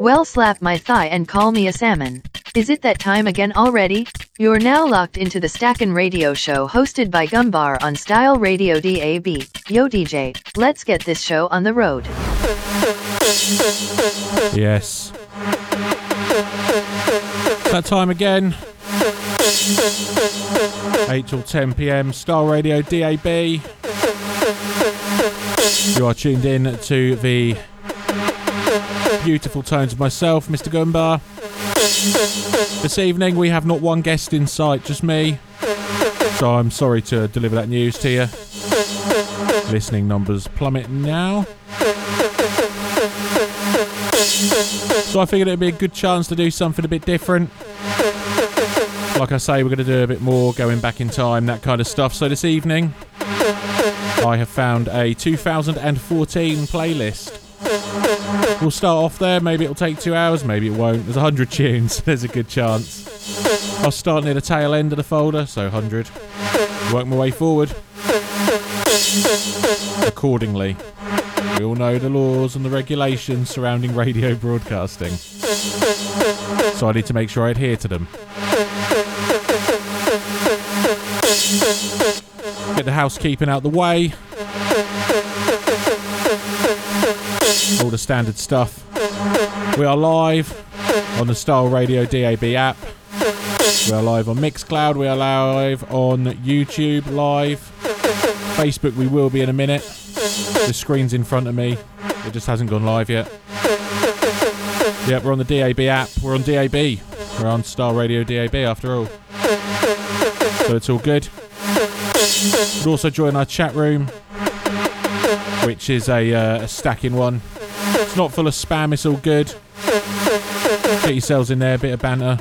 Well, slap my thigh and call me a salmon. Is it that time again already? You're now locked into the Stackin' Radio Show hosted by Gumbar on Style Radio DAB. Yo, DJ, let's get this show on the road. Yes. That time again. 8 till 10 pm, Style Radio DAB. You are tuned in to the beautiful tones of myself, Mr. Gumbar. This evening we have not one guest in sight, just me. So I'm sorry to deliver that news to you. Listening numbers plummet now. So I figured it'd be a good chance to do something a bit different. Like I say, we're going to do a bit more going back in time, that kind of stuff. So this evening, I have found a 2014 playlist. We'll start off there. Maybe it'll take two hours, maybe it won't. There's 100 tunes, there's a good chance. I'll start near the tail end of the folder, so 100. Work my way forward. Accordingly. We all know the laws and the regulations surrounding radio broadcasting. So I need to make sure I adhere to them. Get the housekeeping out the way. All the standard stuff. We are live on the Style Radio DAB app. We are live on Mixcloud. We are live on YouTube live. Facebook we will be in a minute. The screen's in front of me. It just hasn't gone live yet. Yep, we're on the DAB app. We're on DAB. We're on Style Radio DAB after all. So it's all good. Also join our chat room, which is a, uh, a Stackin' one. It's not full of spam, it's all good. Get yourselves in there, a bit of banter.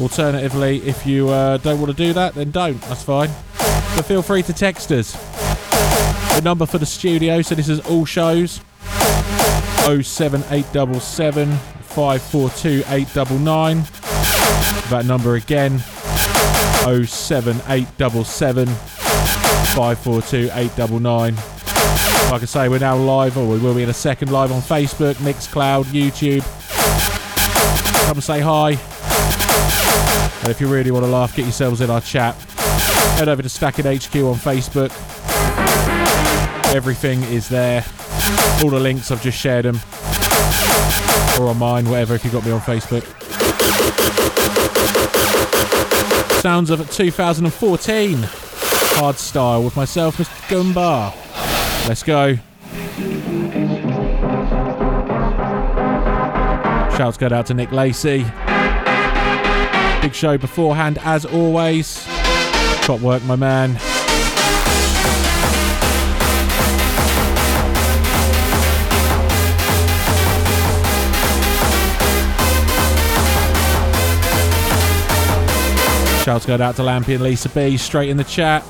Alternatively, if you uh, don't want to do that, then don't. That's fine. But feel free to text us. The number for the studio, so this is all shows 07877 542 899. That number again 07877 542 899. Like I say, we're now live, or we will be in a second live on Facebook, Mixcloud, YouTube. Come say hi. And if you really want to laugh, get yourselves in our chat. Head over to Stackin' HQ on Facebook. Everything is there. All the links, I've just shared them. Or on mine, whatever, if you got me on Facebook. Sounds of 2014 hardstyle with myself, Mr. Gumbar. Let's go. Shouts go out to Nick Lacey. Big show beforehand, as always. Top work, my man. Shouts go out to Lampy and Lisa B straight in the chat.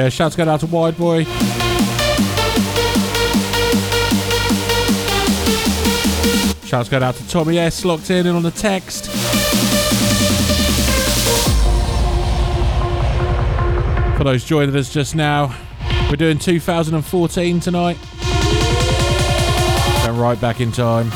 Yeah, shouts go out to Wide Boy. Shouts go out to Tommy S. Locked in and on the text. For those joining us just now, we're doing 2014 tonight. Going right back in time.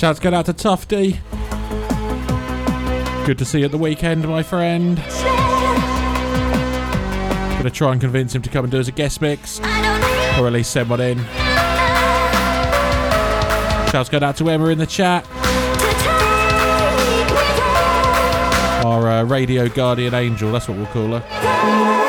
Shouts go out to Tufty. Good to see you at the weekend, my friend. Gonna try and convince him to come and do as a guest mix, or at least send one in. Shouts go out to Emma in the chat. Our uh, radio guardian angel, that's what we'll call her.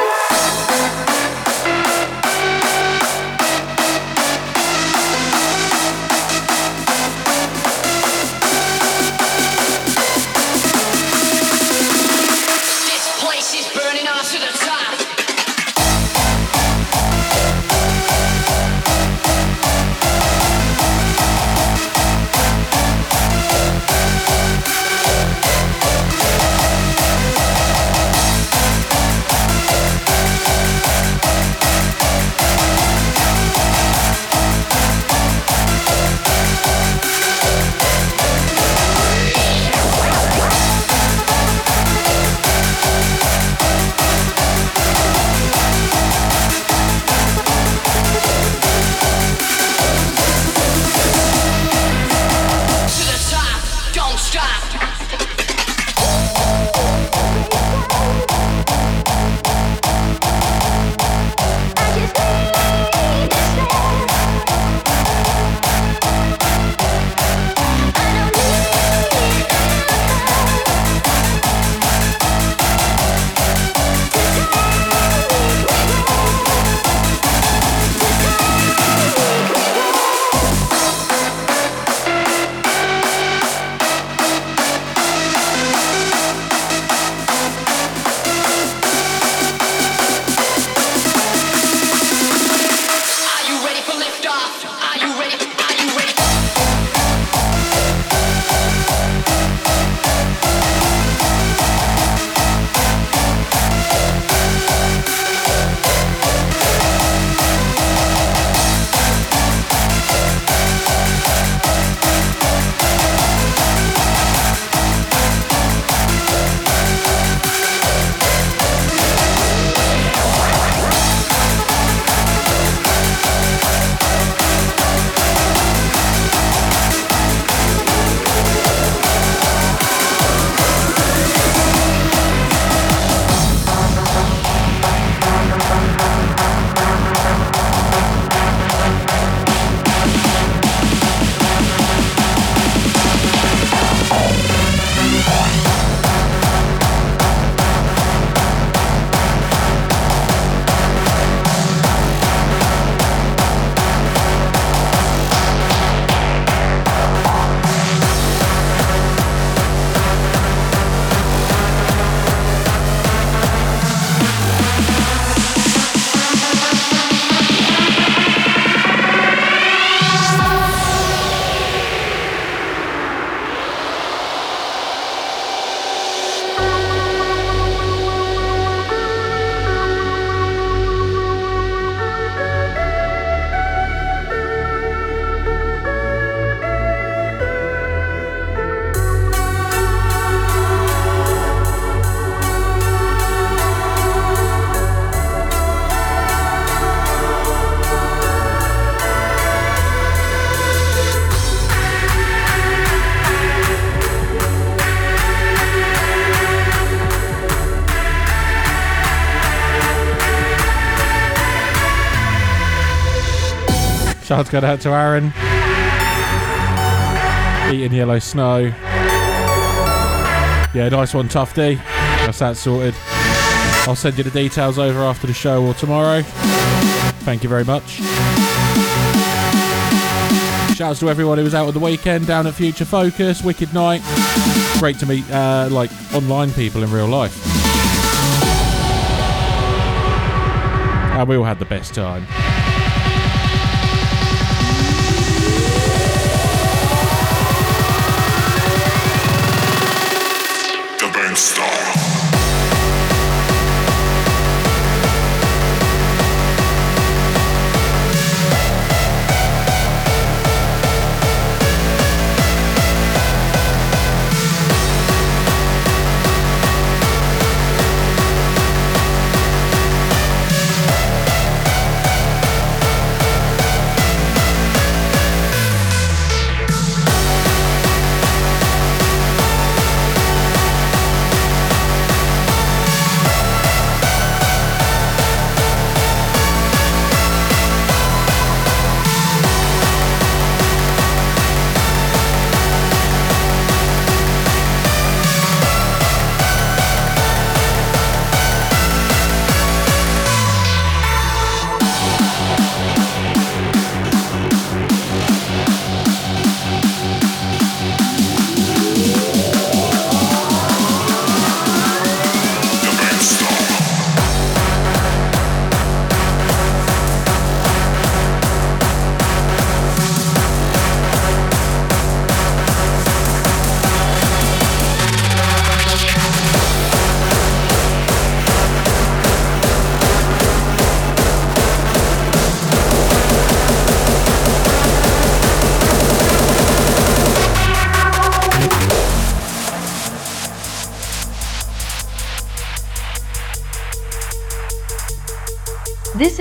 Shouts go out to Aaron. Eating yellow snow. Yeah, nice one, Tufty. That's that sorted. I'll send you the details over after the show or tomorrow. Thank you very much. Shouts to everyone who was out on the weekend down at Future Focus. Wicked night. Great to meet uh, like online people in real life. And we all had the best time.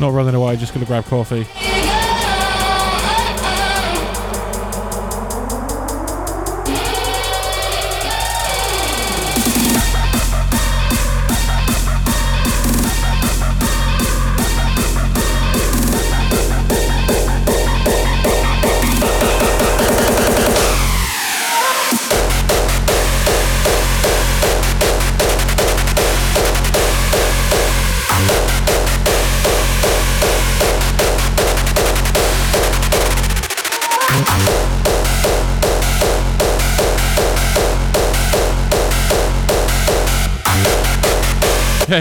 Not running away, just gonna grab coffee.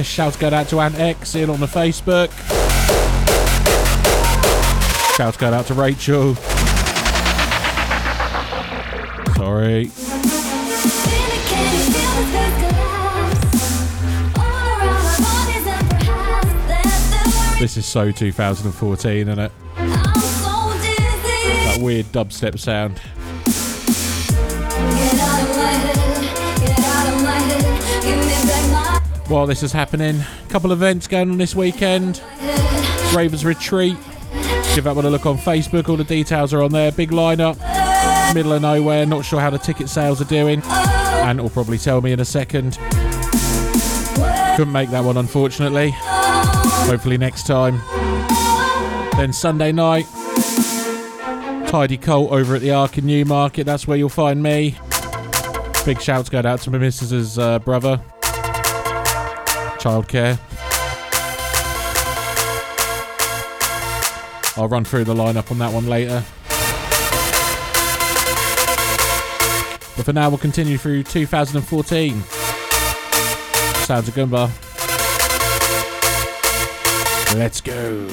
Shouts go out to Ant X in on the Facebook. Shouts go out to Rachel. Sorry. This is so 2014, isn't it? That weird dubstep sound. While this is happening, a couple events going on this weekend. Ravens Retreat. Give that one a look on Facebook. All the details are on there. Big lineup. Middle of nowhere. Not sure how the ticket sales are doing. And will probably tell me in a second. Couldn't make that one, unfortunately. Hopefully next time. Then Sunday night, Tidy Colt over at the Ark in Newmarket. That's where you'll find me. Big shouts go out to my missus's uh, brother. Childcare. I'll run through the lineup on that one later. But for now, we'll continue through 2014. Sounds of Gumbar. Let's go.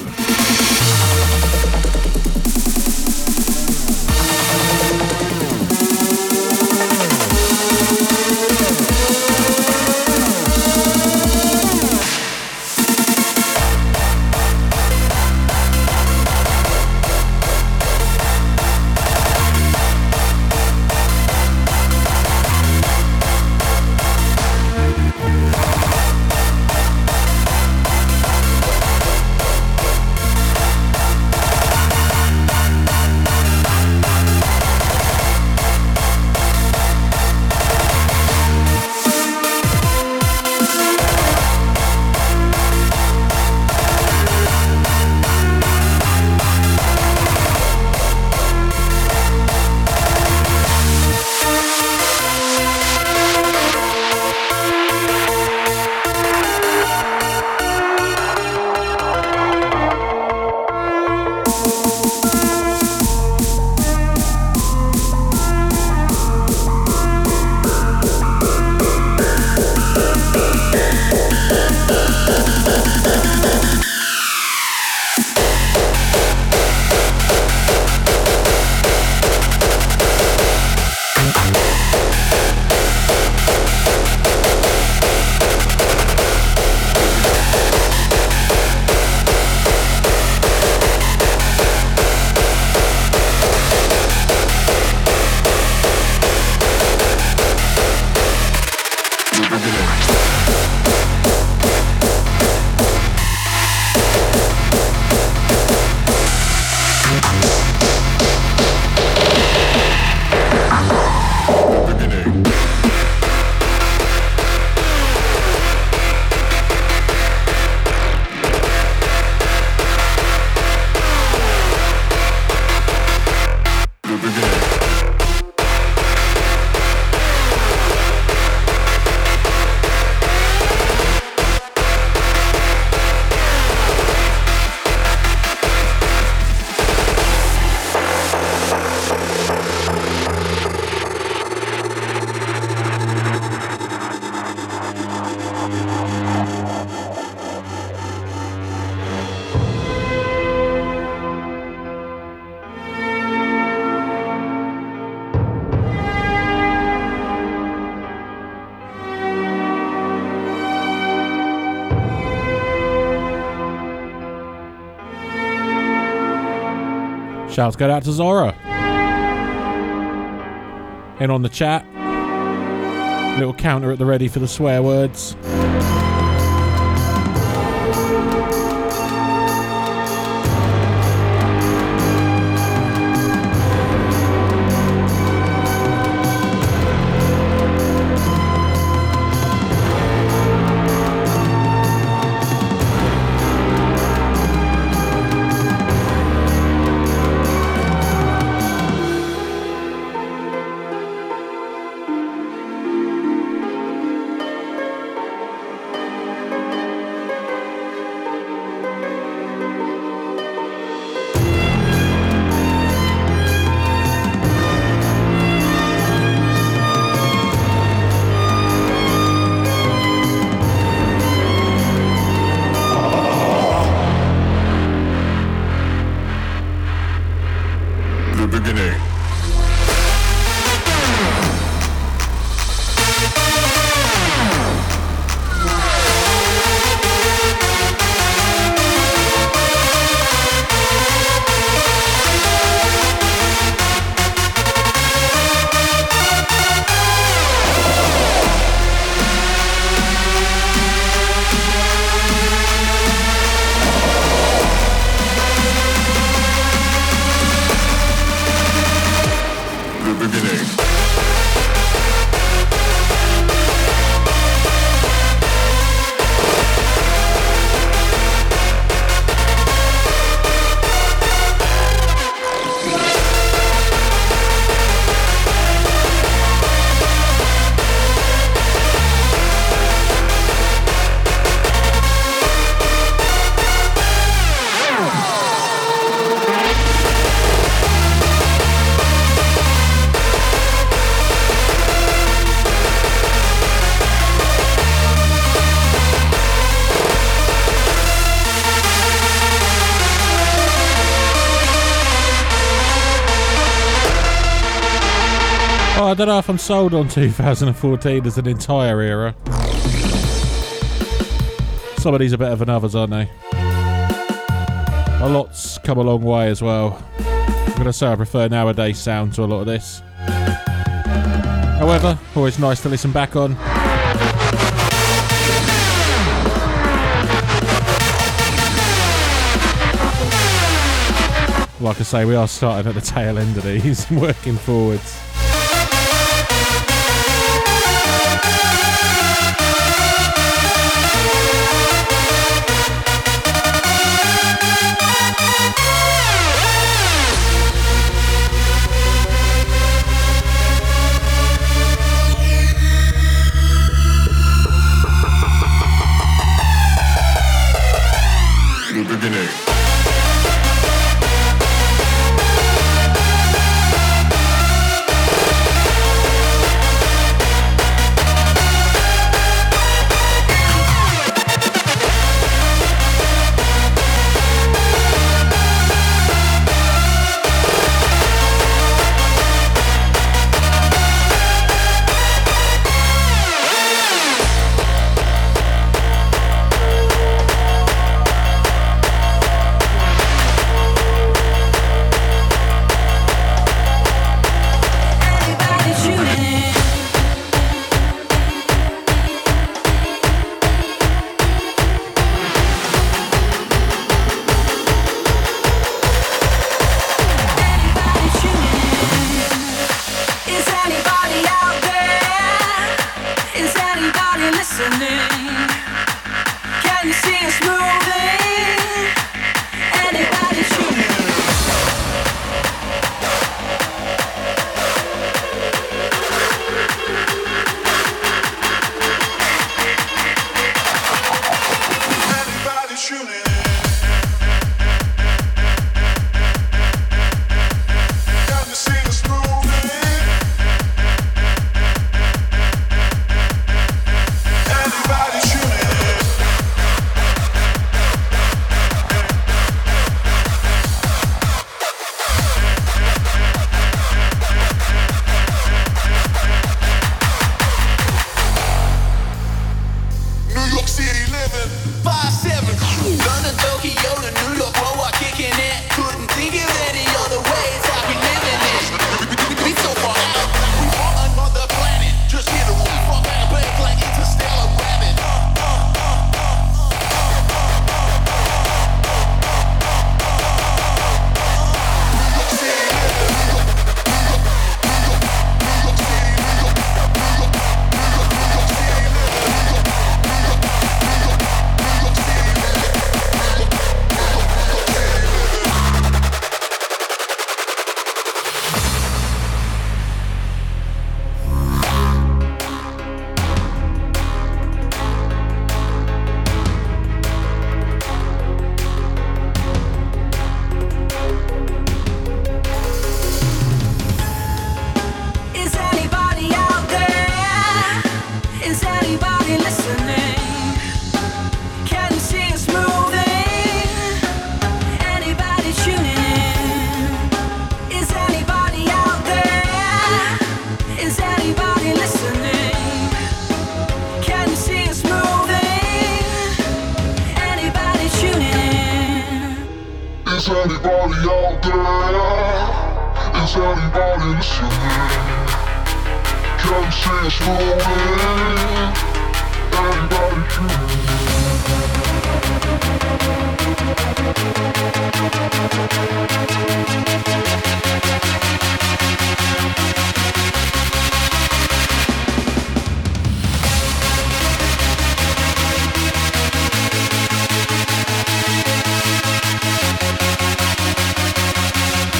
Shouts go out to Zora. And on the chat. Little counter at the ready for the swear words. Don't know if I'm sold on 2014 as an entire era. Some of these are better than others, aren't they? A lot's come a long way as well. I'm going to say I prefer nowadays sound to a lot of this. However, always nice to listen back on. Like I say, we are starting at the tail end of these, working forwards.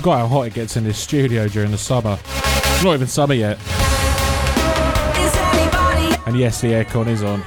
forgot how hot it gets in this studio during the summer. It's not even summer yet. And yes, the aircon is on.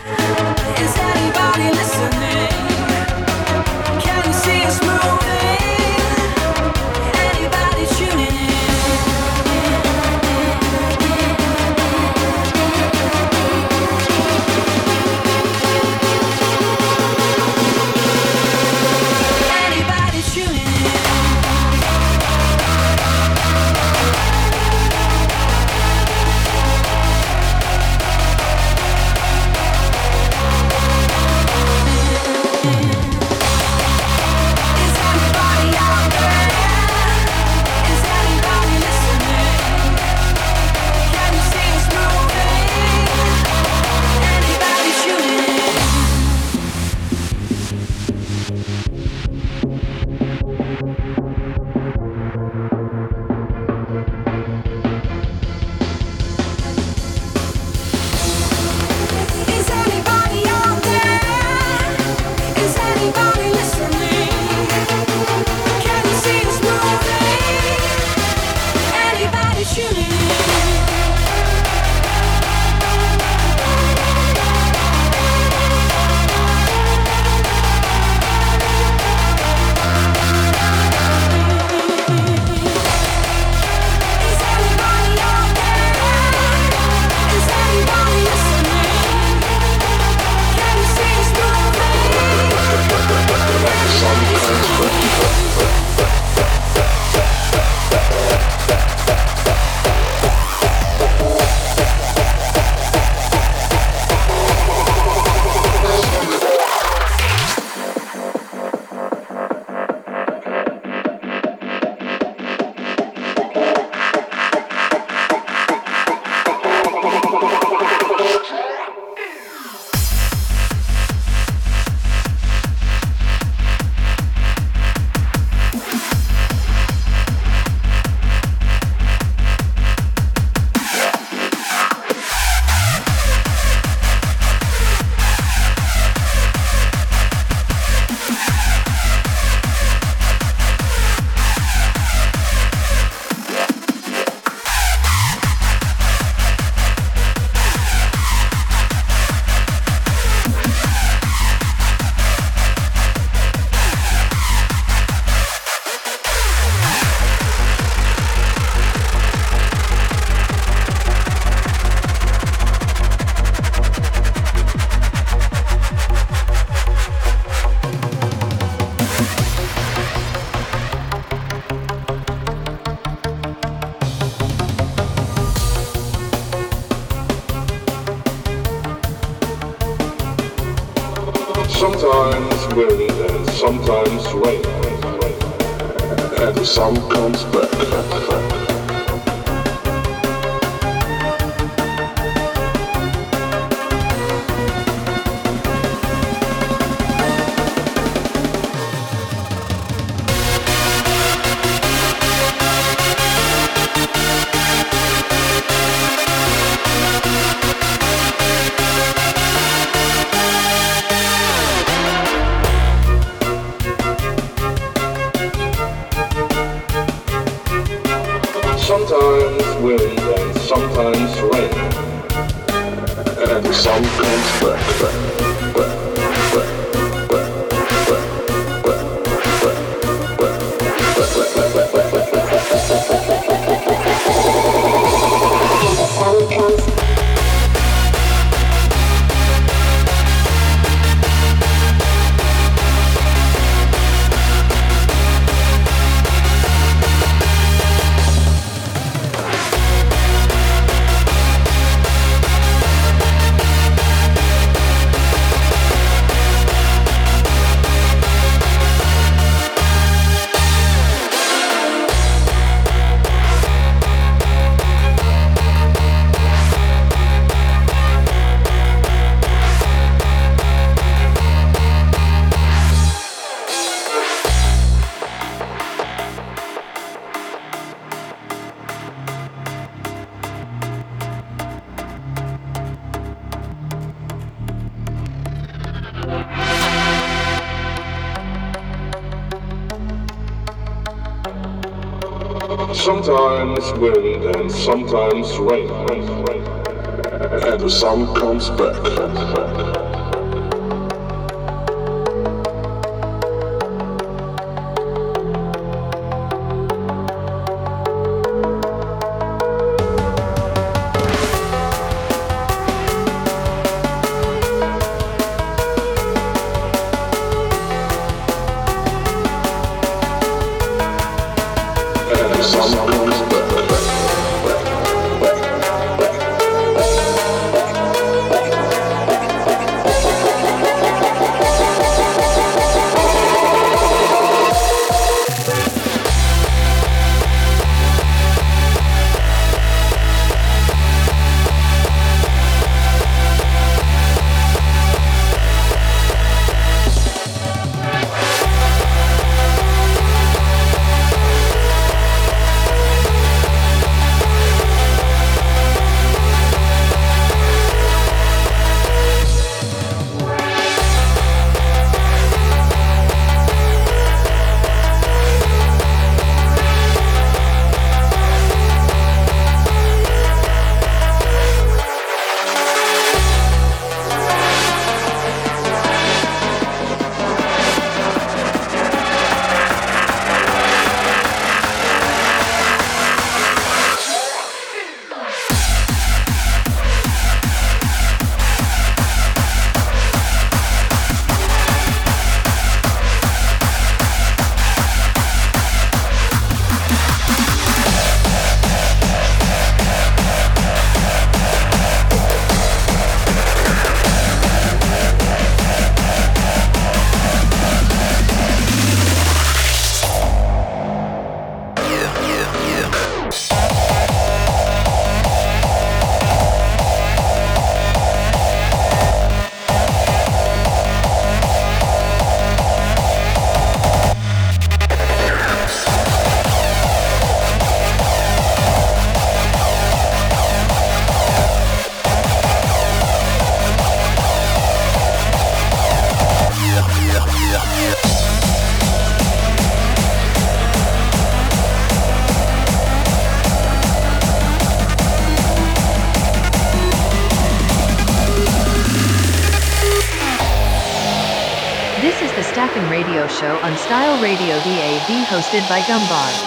Sometimes wind and sometimes rain, and the sun comes back. hosted by Gumbar.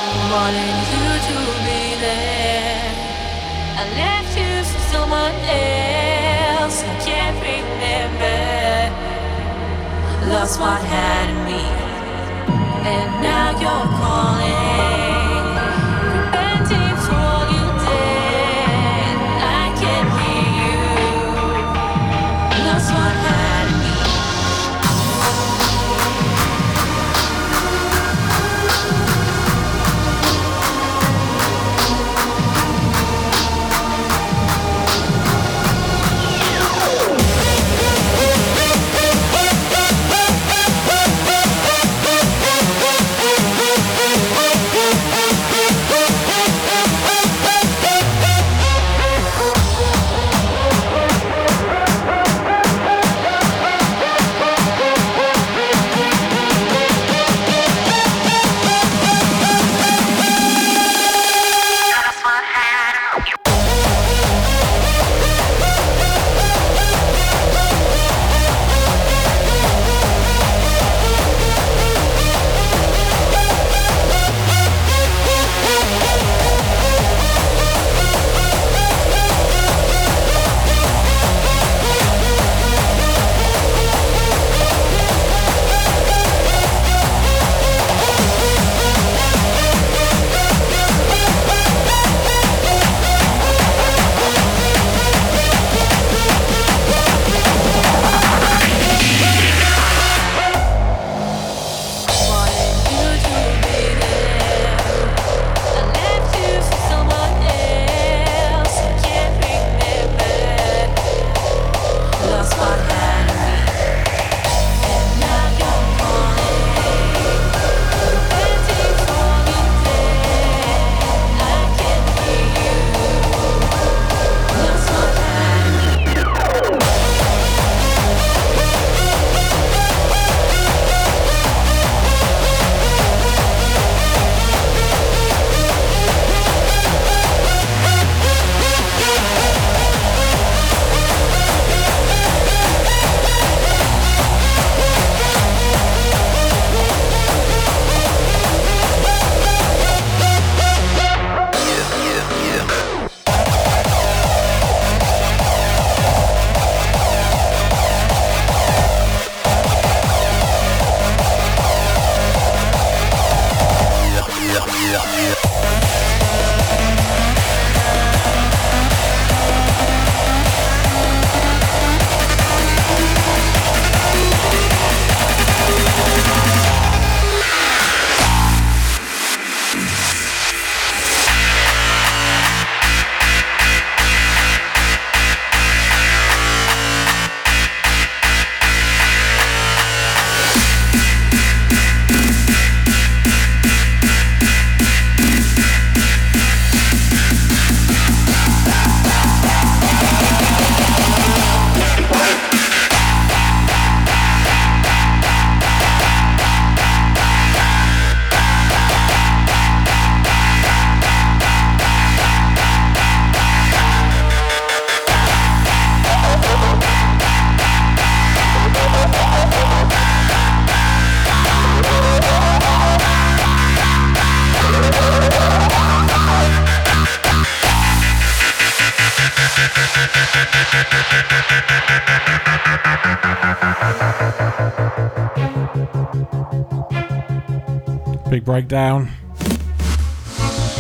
Big breakdown.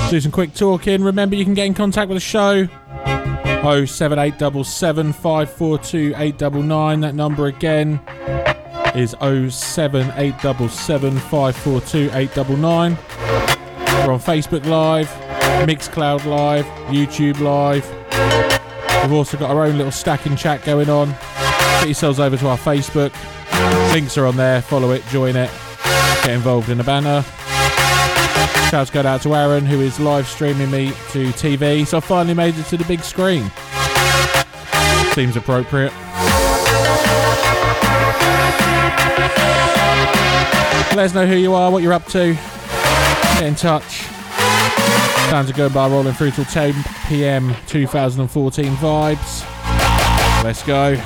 Do some quick talking. Remember, you can get in contact with the show. 07877 542 899. That number again is 07877 542 899. We're on Facebook Live, Mixcloud Live, YouTube Live. We've also got our own little Stackin' chat going on. Get yourselves over to our Facebook. Links are on there. Follow it, join it, get involved in the banner. Shouts go out to Aaron, who is live streaming me to TV. So I finally made it to the big screen. Seems appropriate. Let us know who you are, what you're up to. Get in touch. Time to go by rolling through till 10 pm 2014 vibes. Let's go.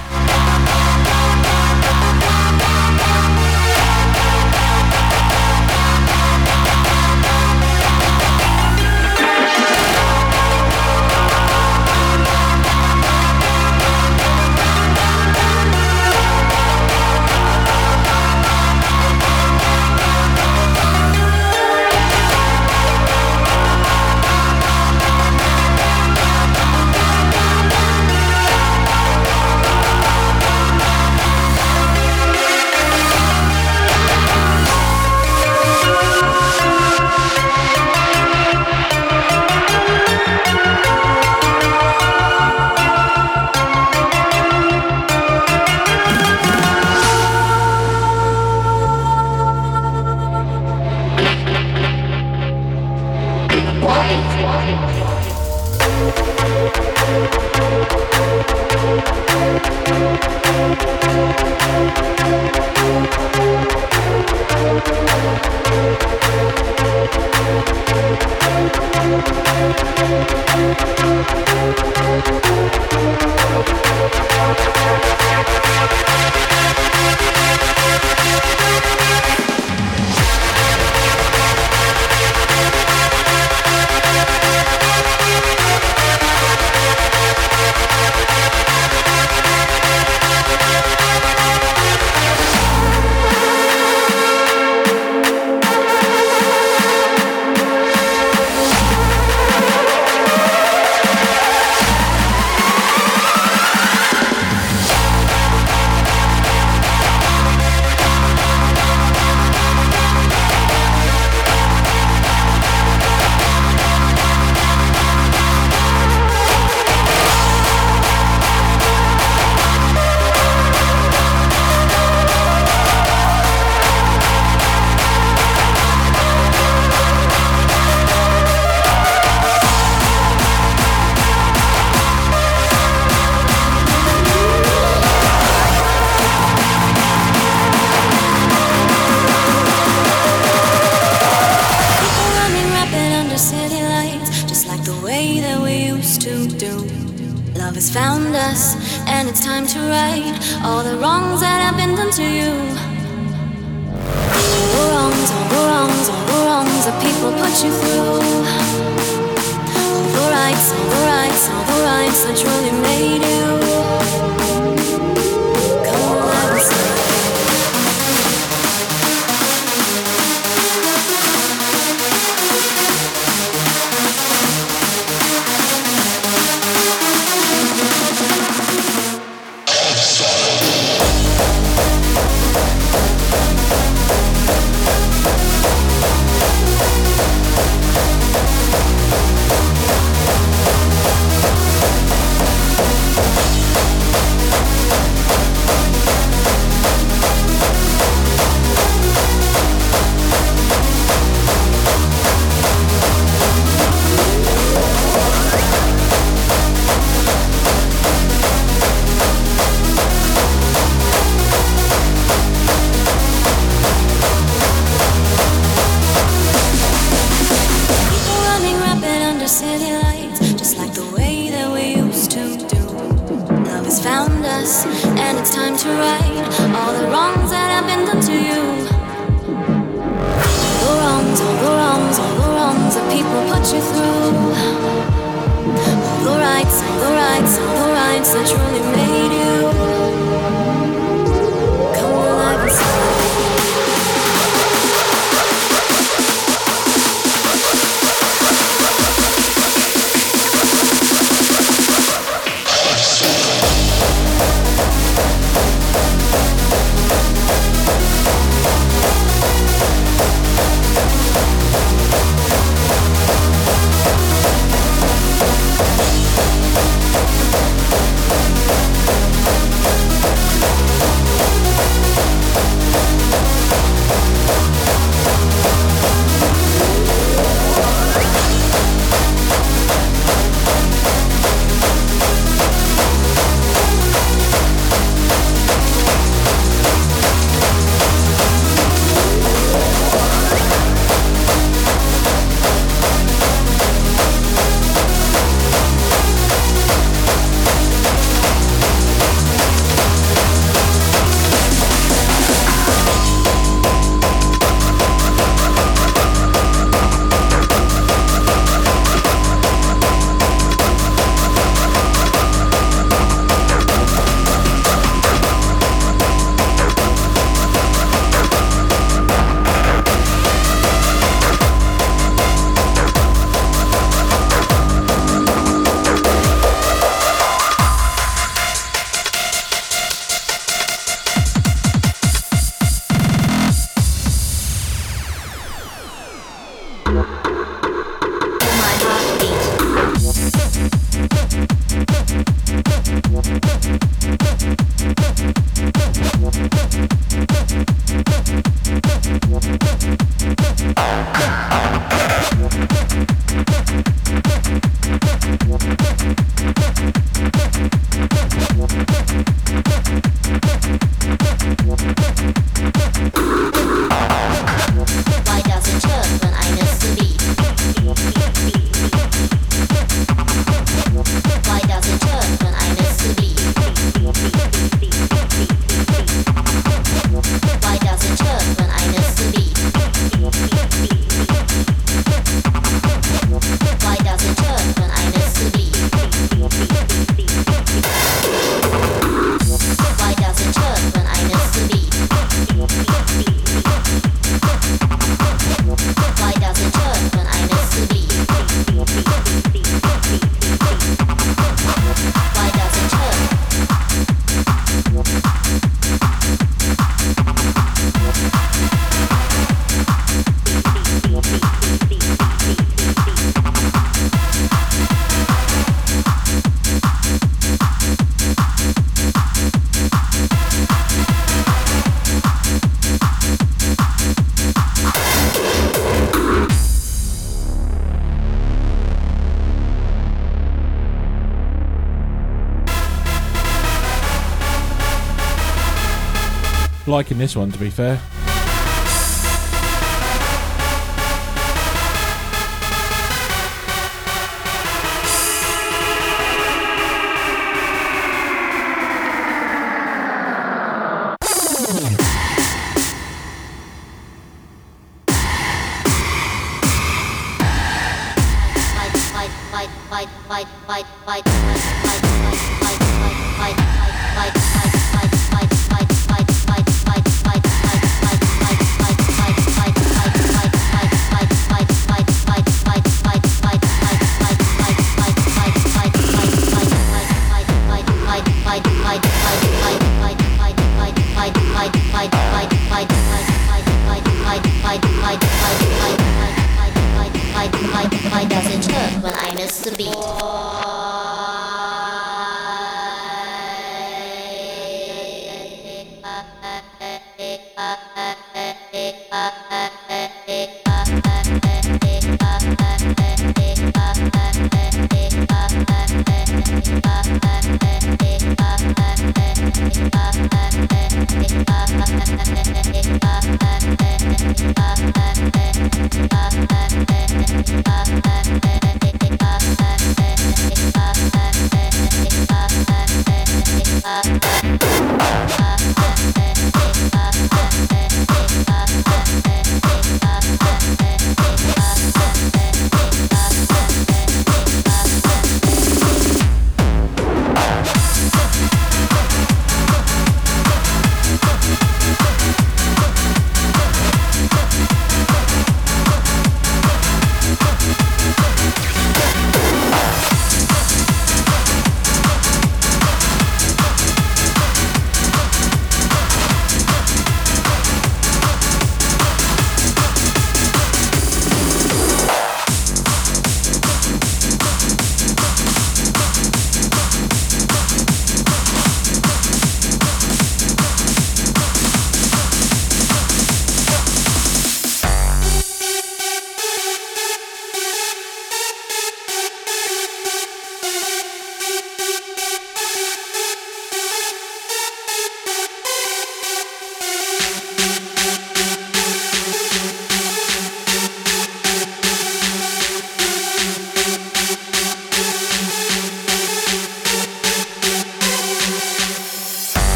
Liking this one, to be fair.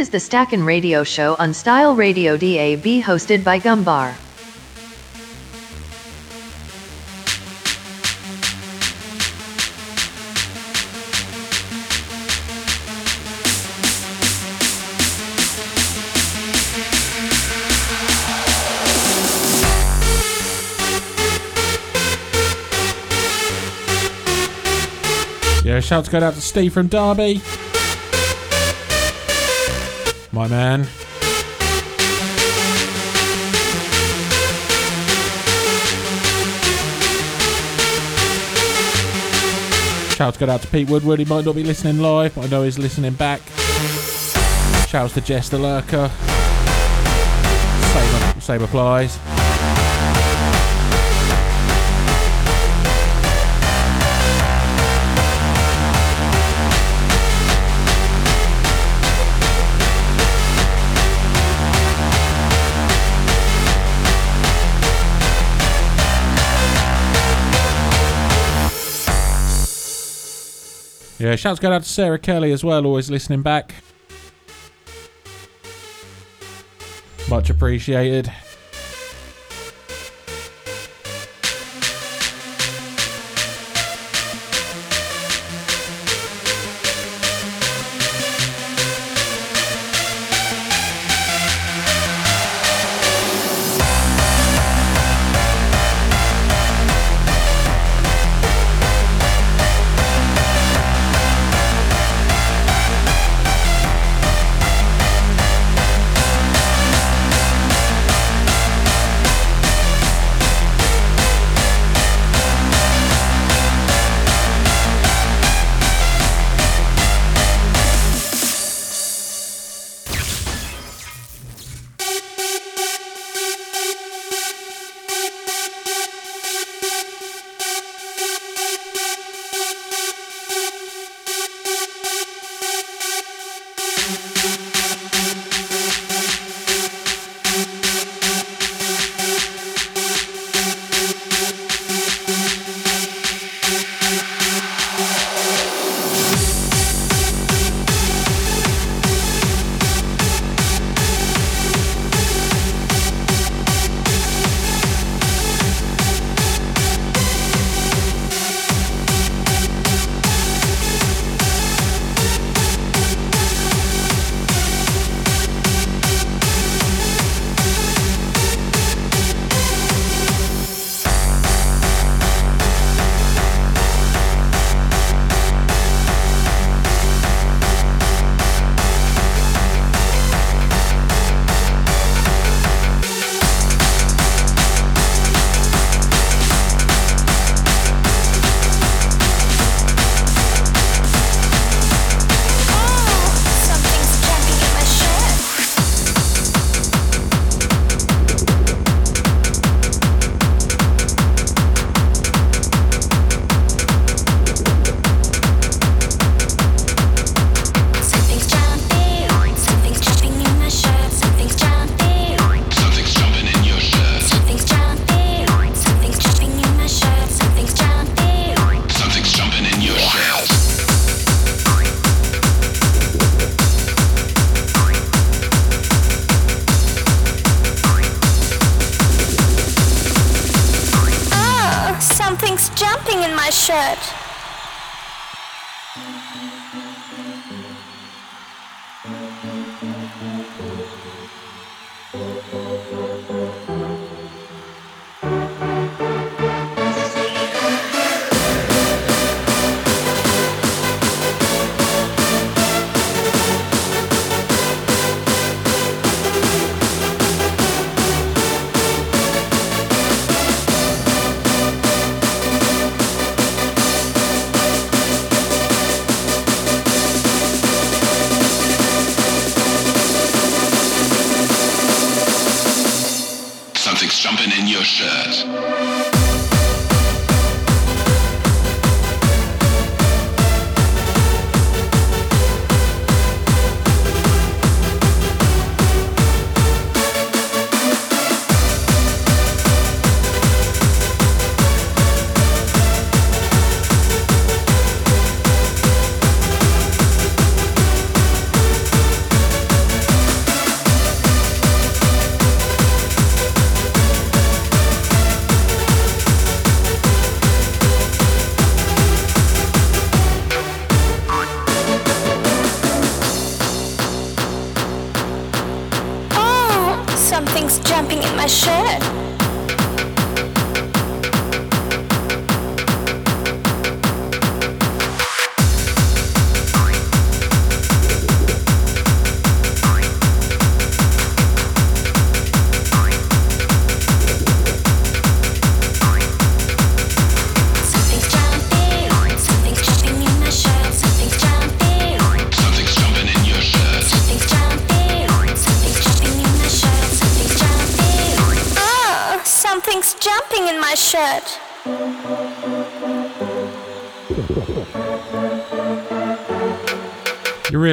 Is the Stackin' Radio Show on Style Radio DAB hosted by Gumbar. Yeah, shouts go out to Steve from Derby. My man. Shouts go out to Pete Woodward. He might not be listening live, but I know he's listening back. Shouts to Jess the Lurker. Same, same applies. Yeah, shouts go out to Sarah Kelly as well, always listening back. Much appreciated.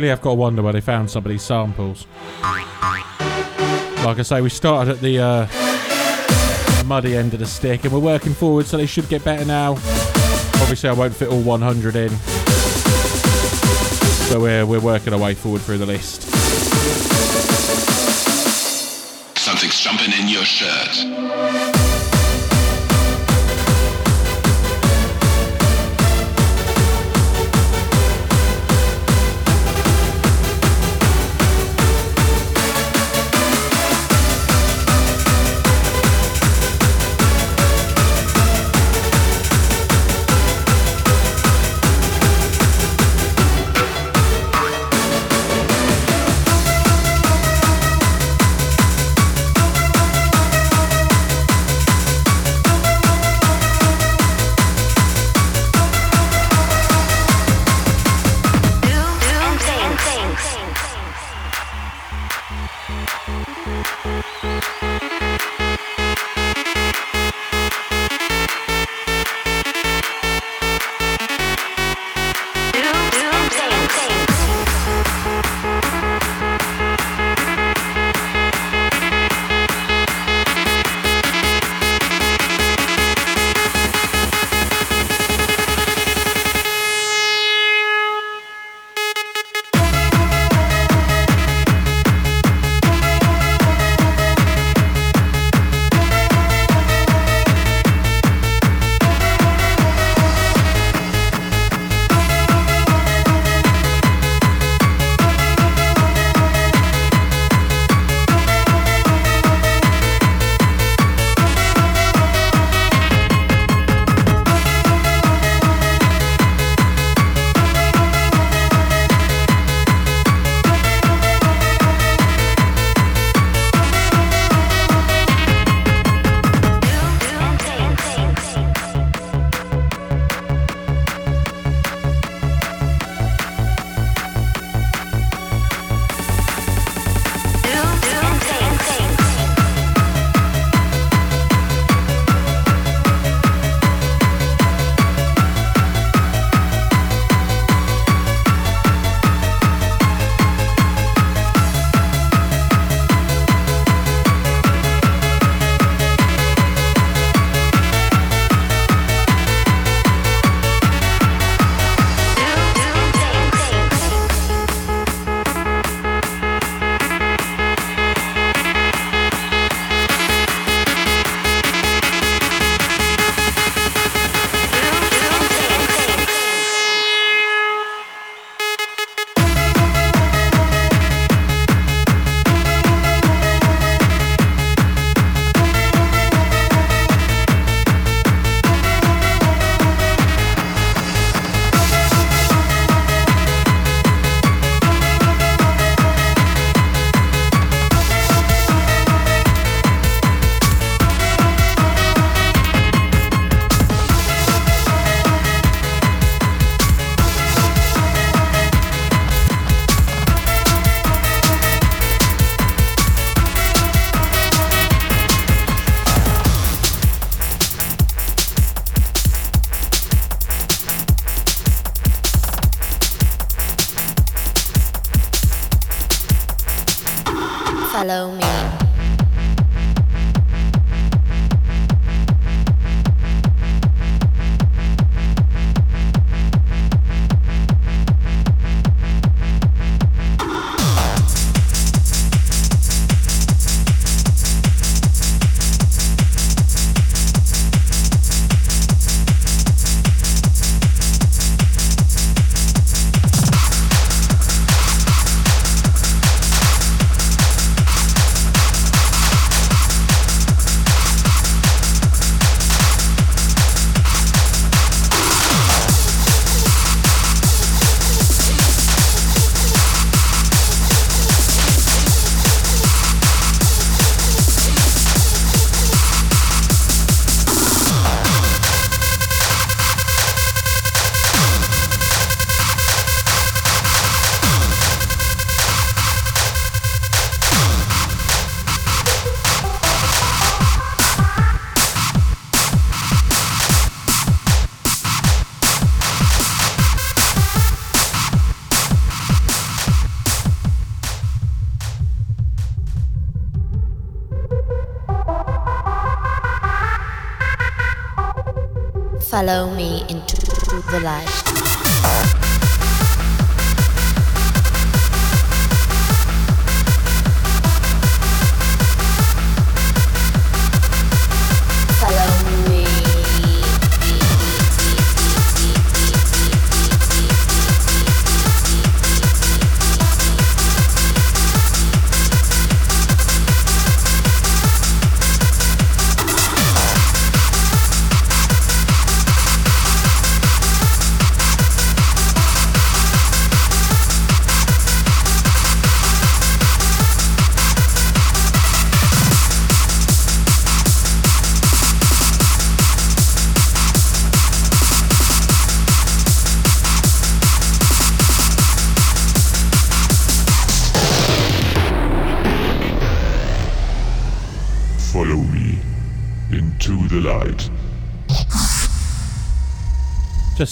Really have got to wonder where they found some of these samples. Like I say, we started at the uh, muddy end of the stick and we're working forward, so they should get better now. Obviously, I won't fit all 100 in. So we're, we're working our way forward through the list. Something's jumping in your shirt. Follow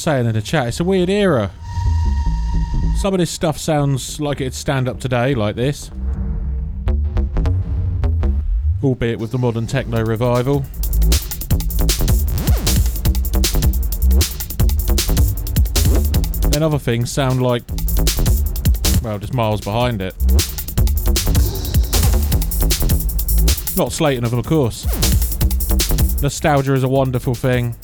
saying in the chat, it's a weird era. Some of this stuff sounds like it'd stand up today, like this. Albeit with the modern techno revival. Then other things sound like, well, just miles behind it. Not slating of them, of course. Nostalgia is a wonderful thing.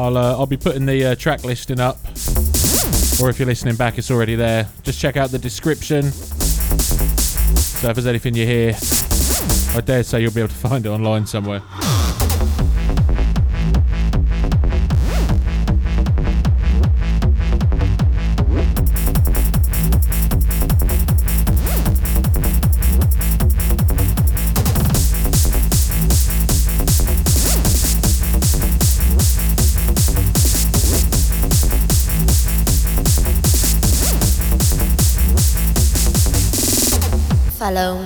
I'll uh, I'll be putting the uh, track listing up, or if you're listening back, it's already there. Just check out the description. So if there's anything you hear, I dare say you'll be able to find it online somewhere. Hello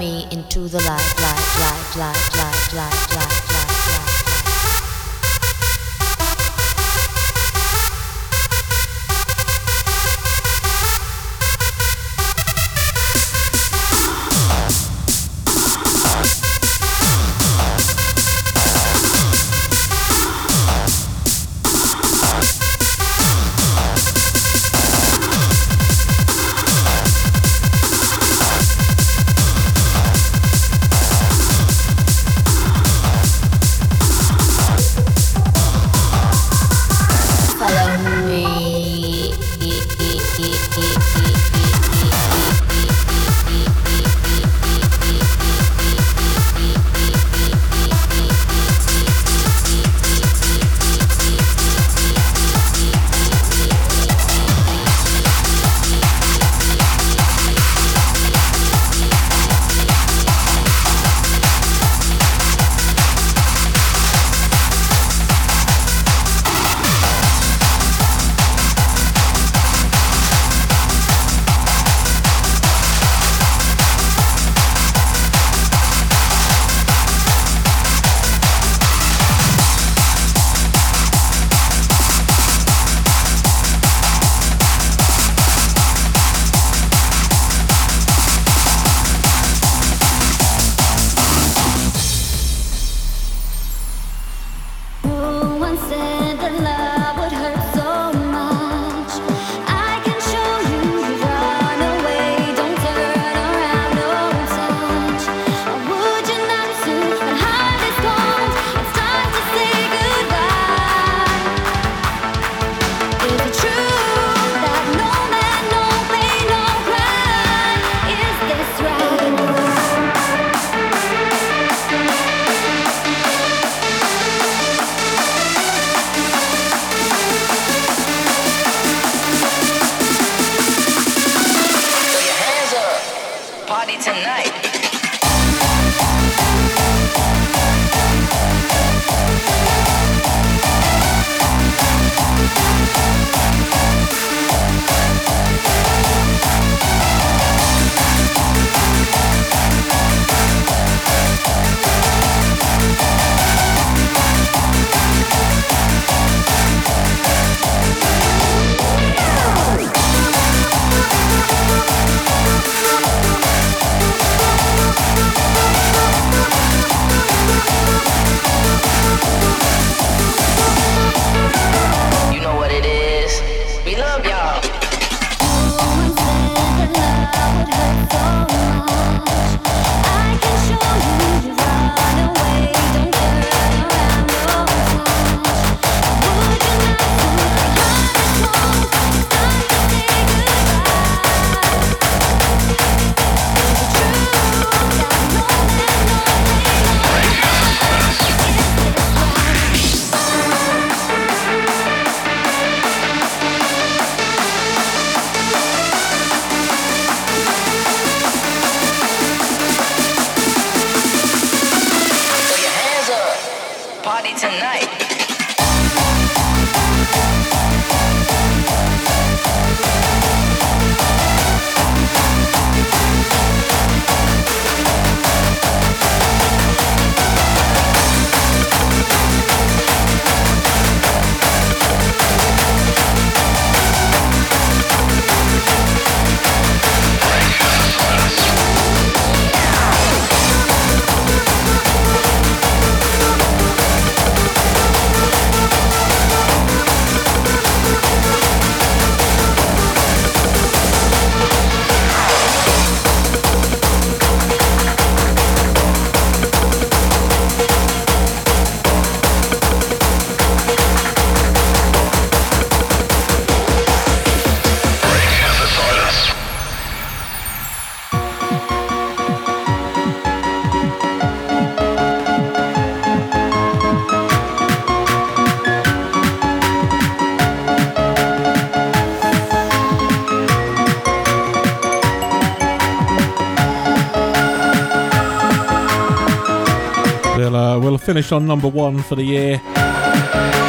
Finish on number one for the year,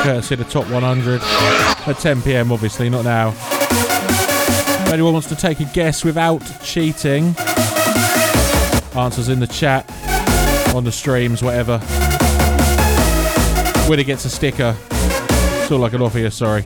courtesy the top 100 at 10 pm, obviously, not now. If anyone wants to take a guess without cheating, answers in the chat, on the streams, whatever. Winner gets a sticker. That's all I can offer you, sorry.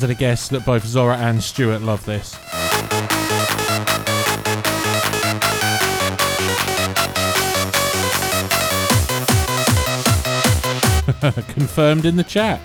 Hazard a guess that both Zora and Stuart love this. Confirmed in the chat.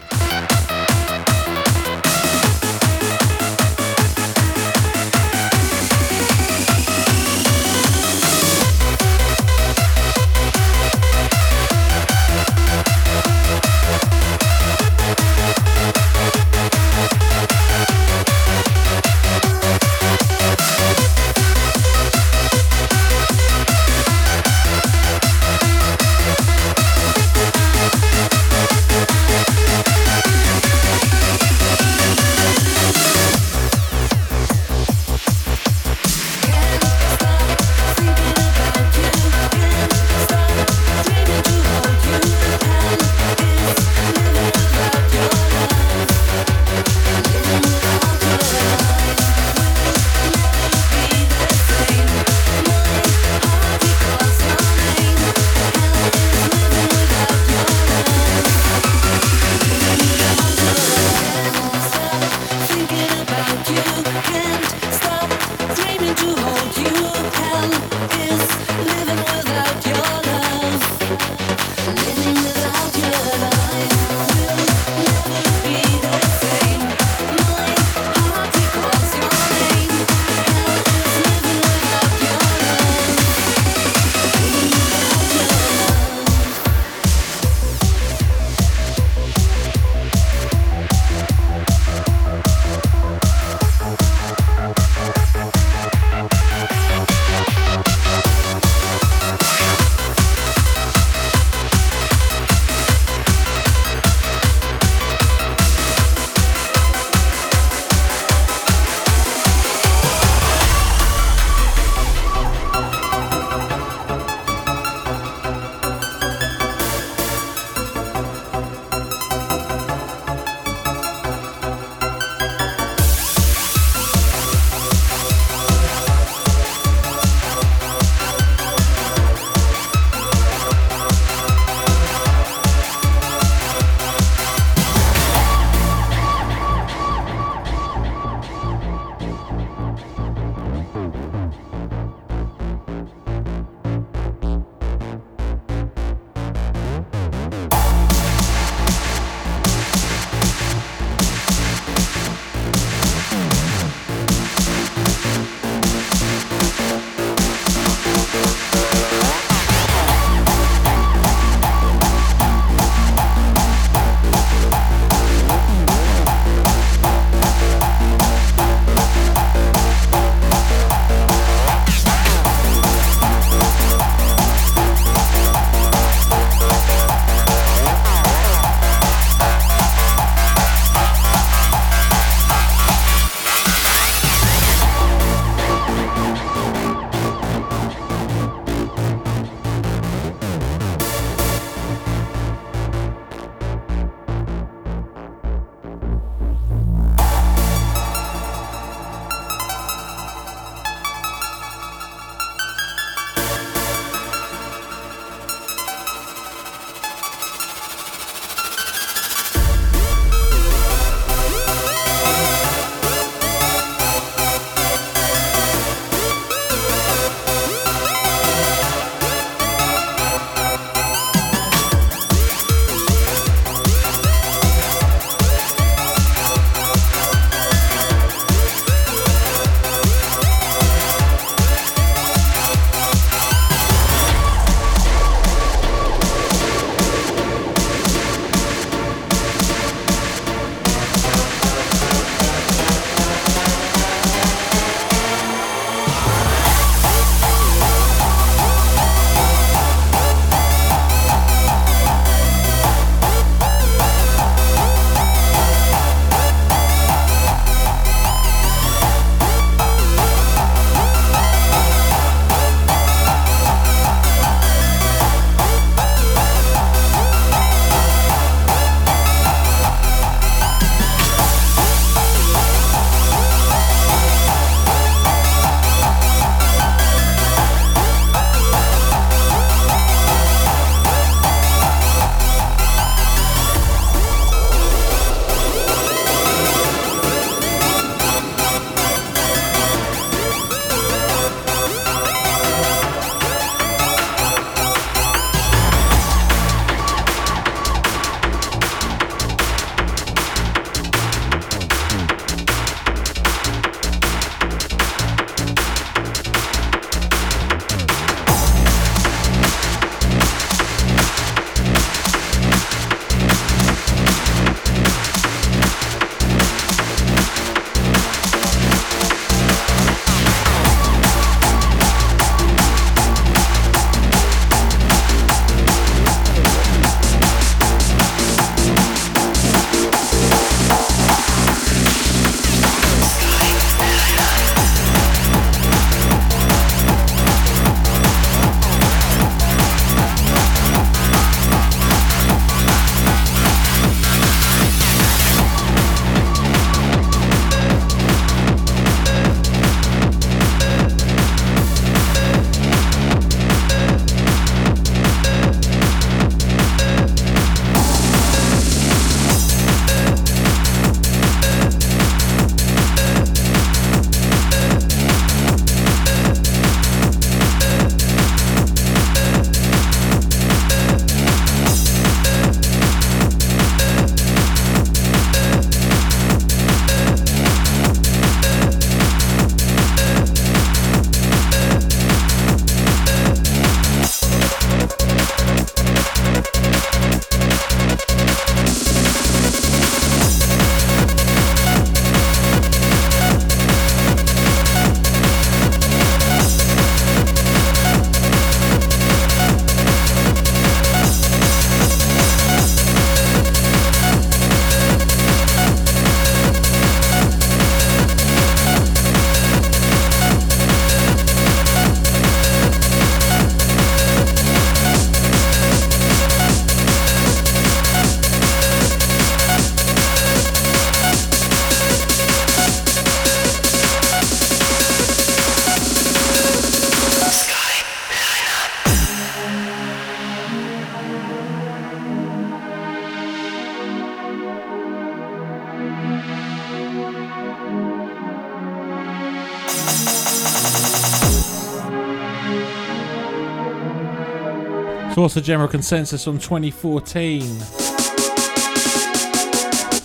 What's the general consensus on 2014?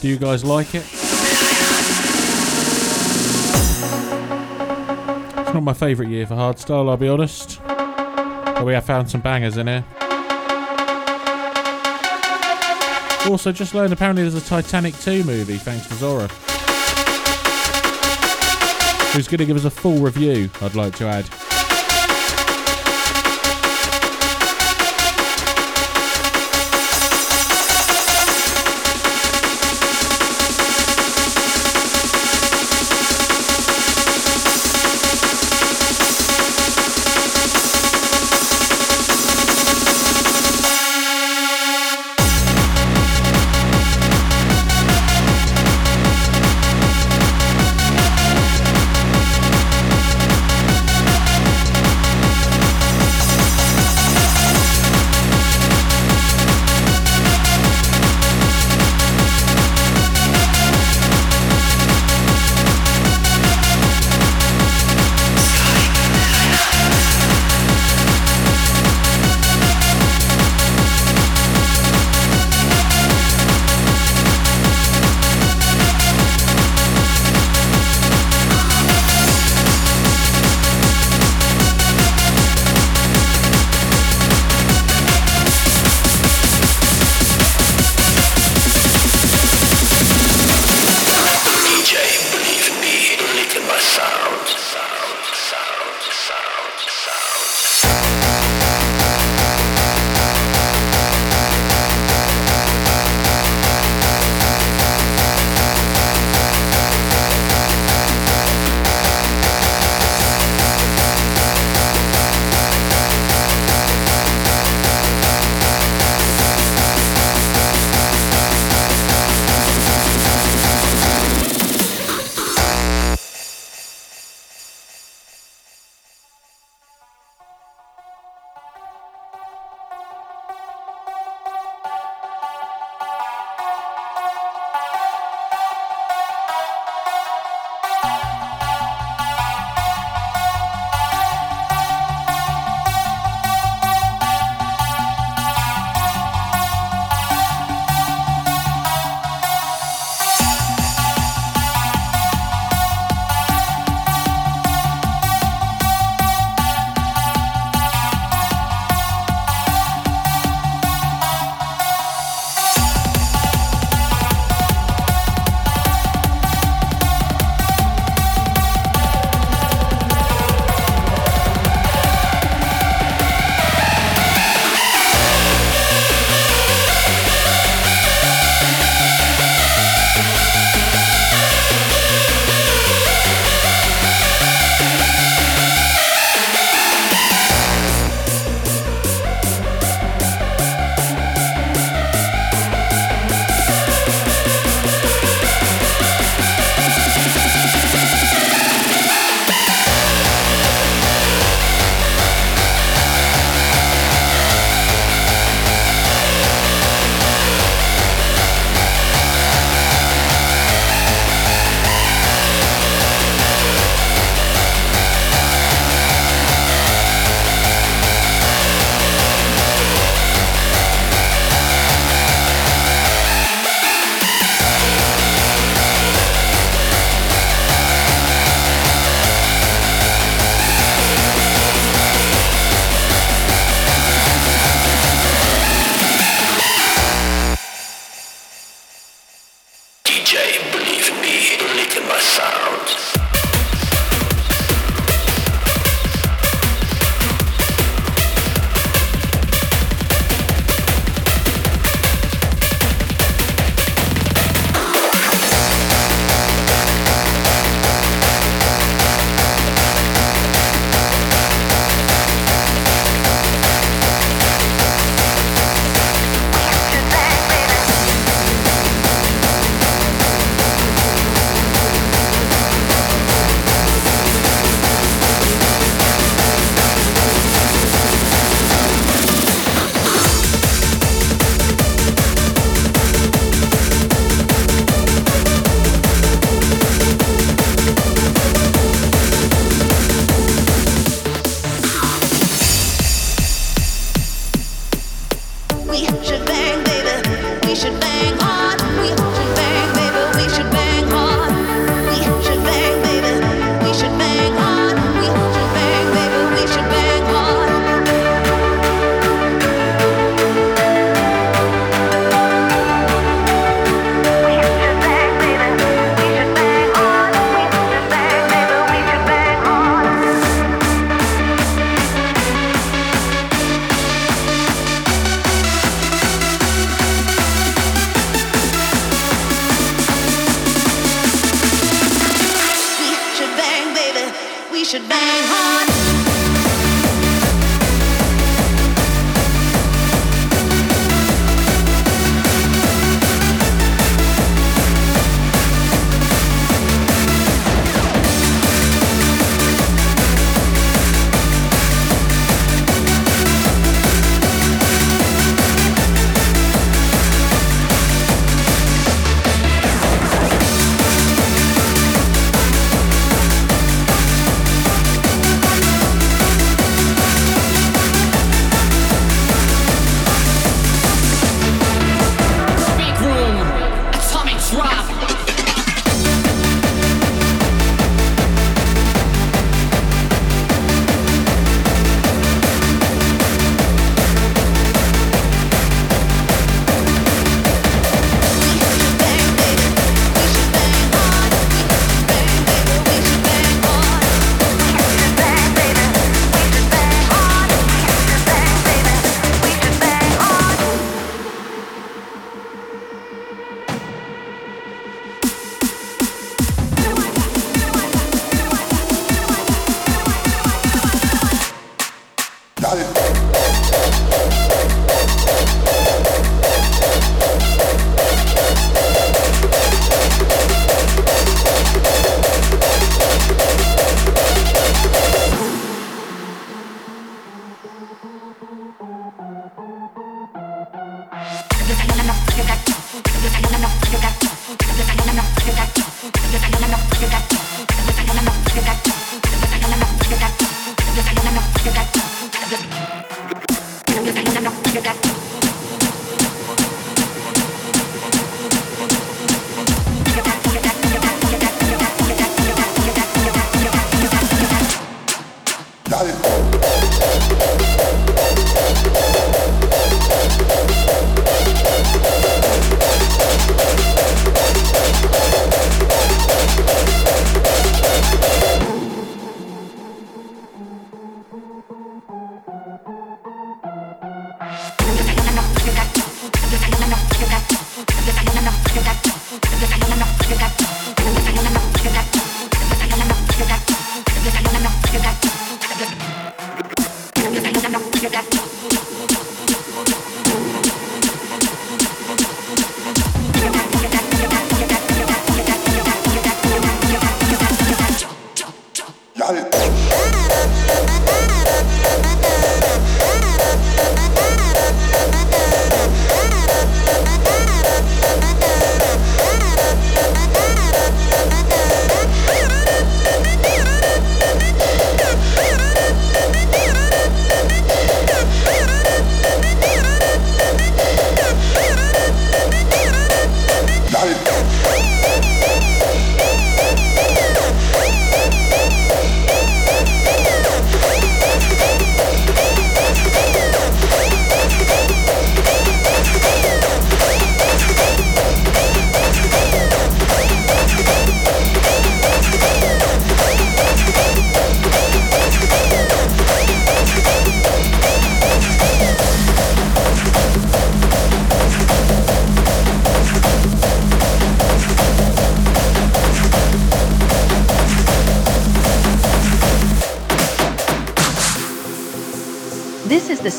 Do you guys like it? It's not my favourite year for hardstyle, I'll be honest. But we have found some bangers in here. Also, just learned apparently there's a Titanic 2 movie thanks to Zora. Who's going to give us a full review, I'd like to add.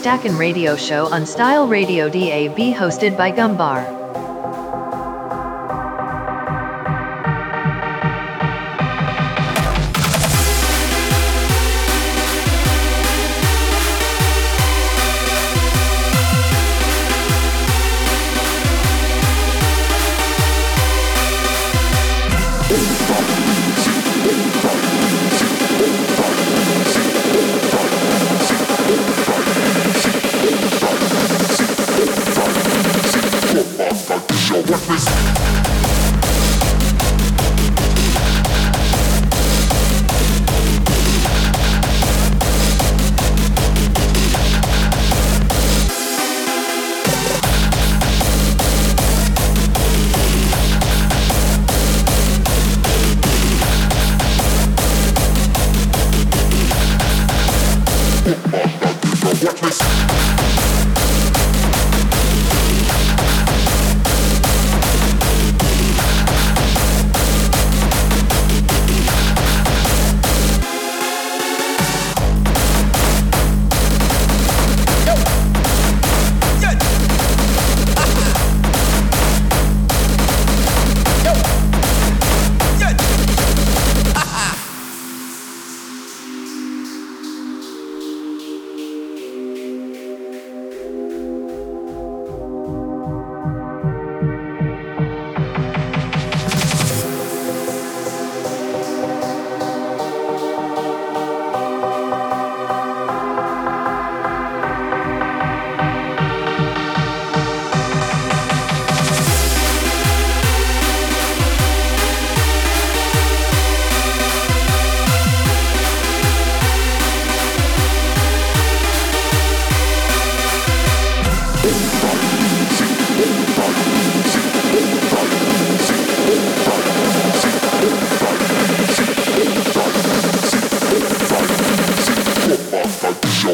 Stackin' Radio Show on Style Radio DAB hosted by Gumbar.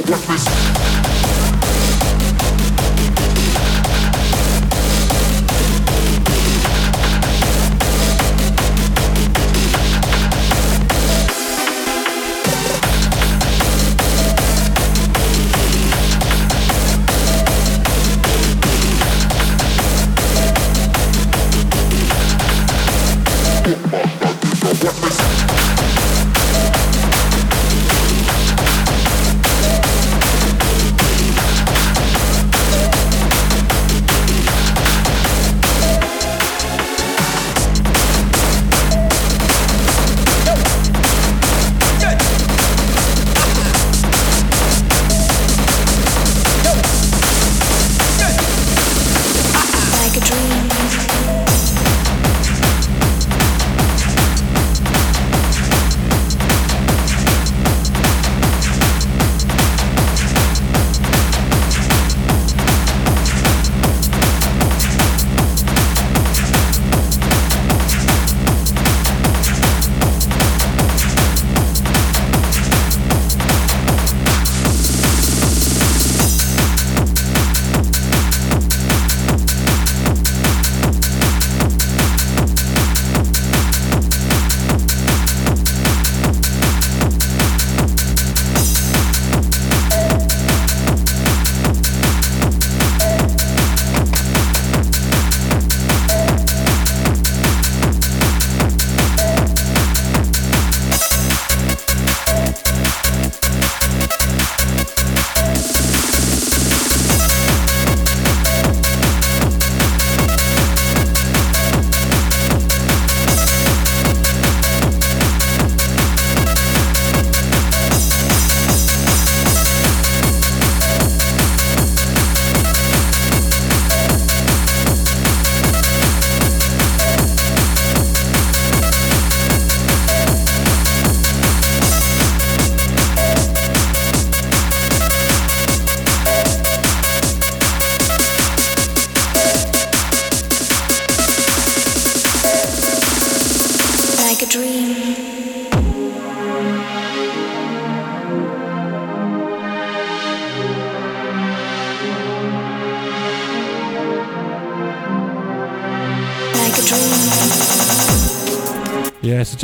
with this.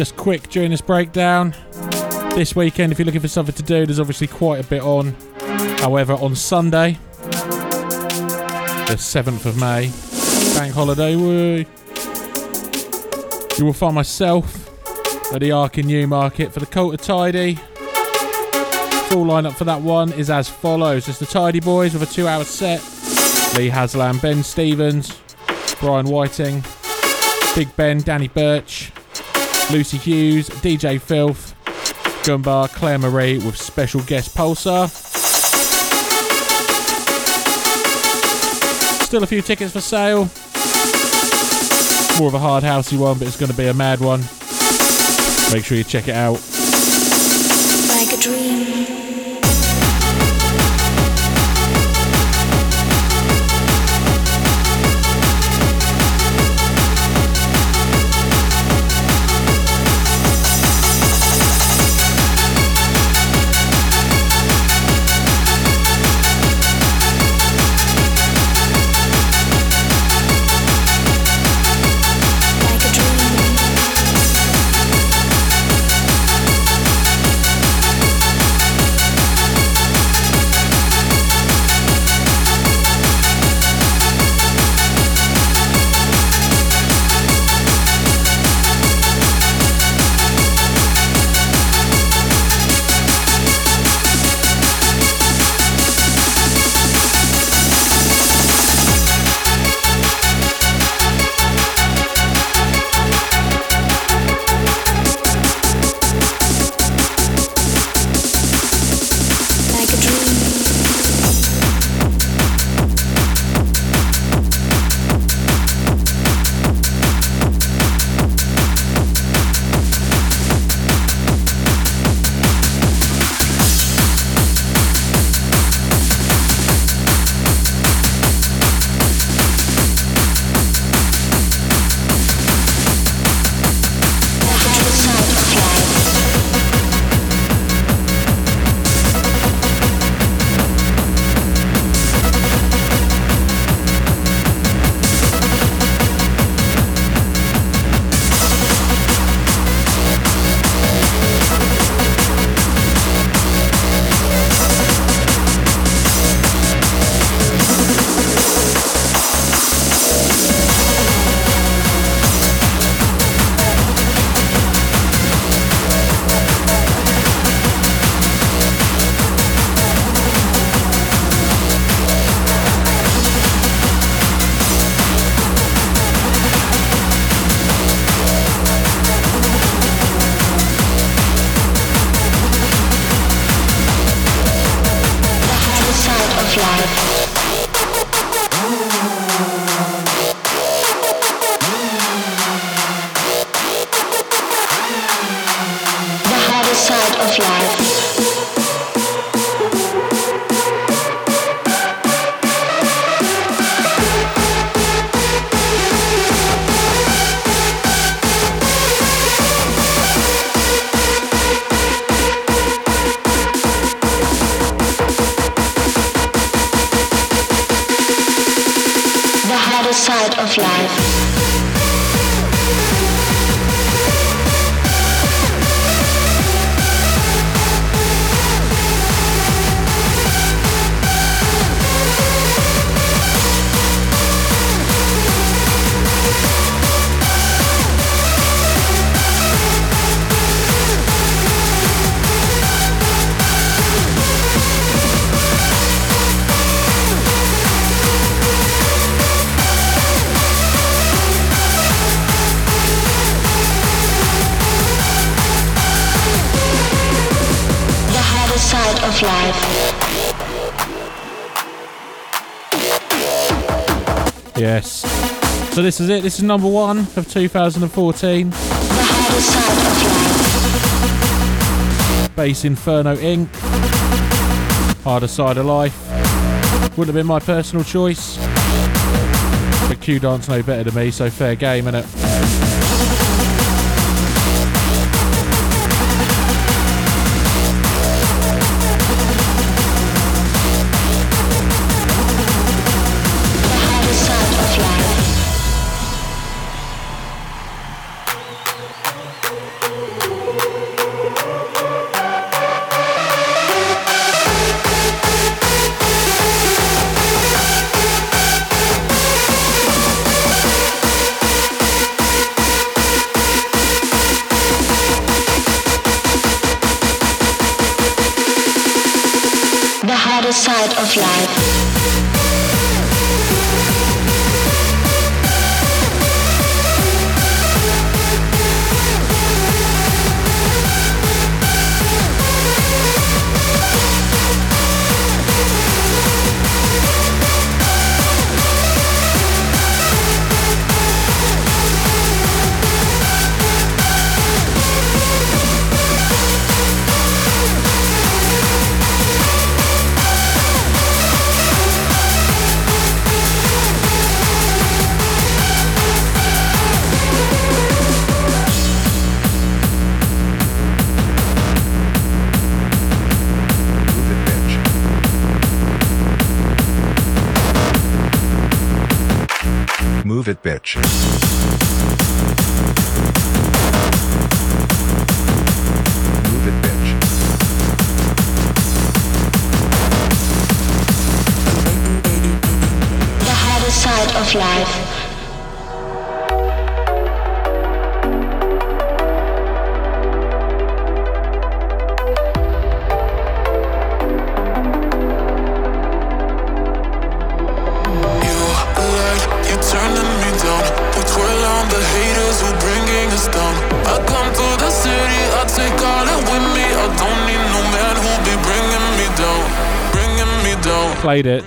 Just quick during this breakdown. This weekend, if you're looking for something to do, there's obviously quite a bit on. However, on Sunday, the 7th of May, bank holiday, woo, you will find myself at the Ark in Newmarket for the Cult of Tidy. Full lineup for that one is as follows: it's the Tidy Boys with a two-hour set. Lee Haslam, Ben Stevens, Brian Whiting, Big Ben, Danny Birch, Lucy Hughes, DJ Filth, Gumbar, Claire Marie with special guest Pulsar. Still a few tickets for sale. More of a hard housey one, but it's going to be a mad one. Make sure you check it out. so this is it. This is number one of 2014. Bass Inferno Inc. Harder Side of Life. Wouldn't have been my personal choice. But Q Dance know better than me, so fair game, innit?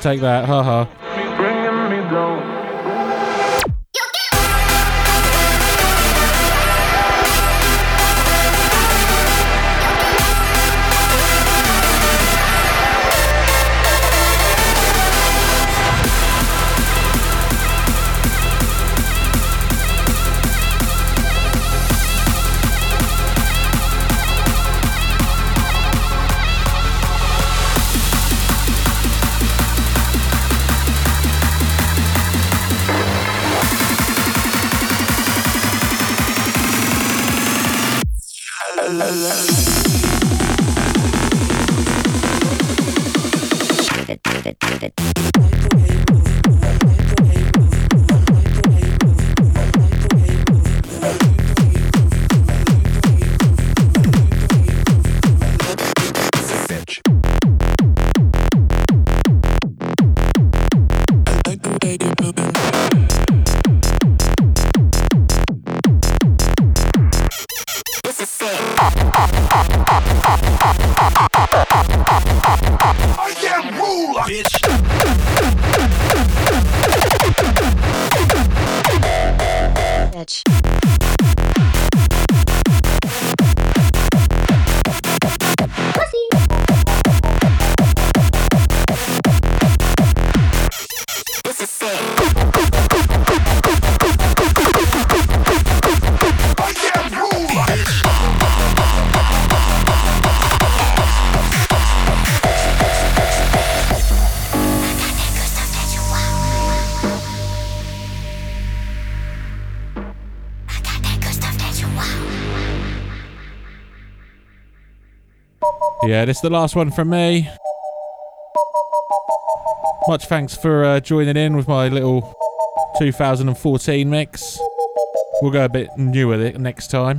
take that. Ha ha. Yeah, this is the last one from me. Much thanks for uh, joining in with my little 2014 mix. We'll go a bit newer next time.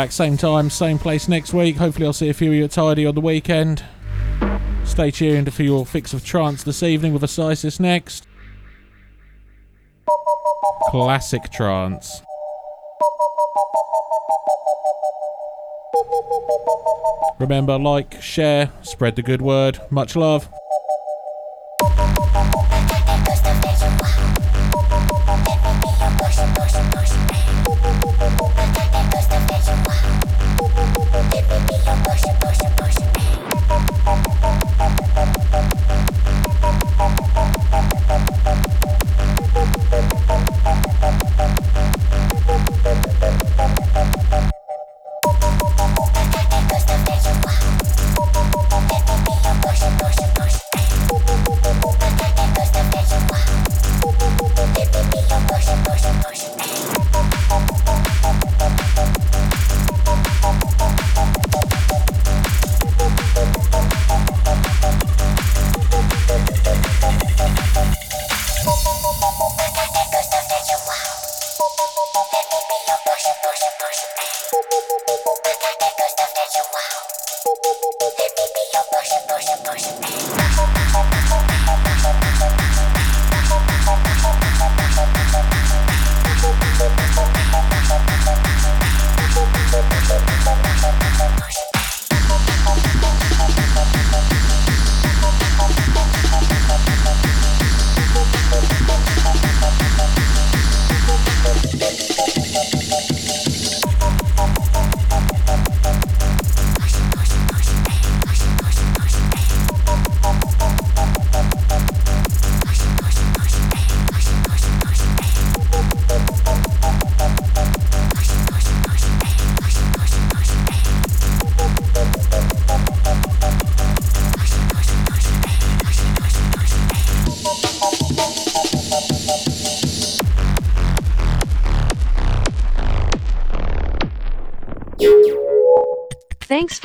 Back same time, same place next week. Hopefully, I'll see a few of you at Tidy on the weekend. Stay tuned for your fix of trance this evening with Asisis next. Classic trance. Remember, like, share, spread the good word. Much love. Thanks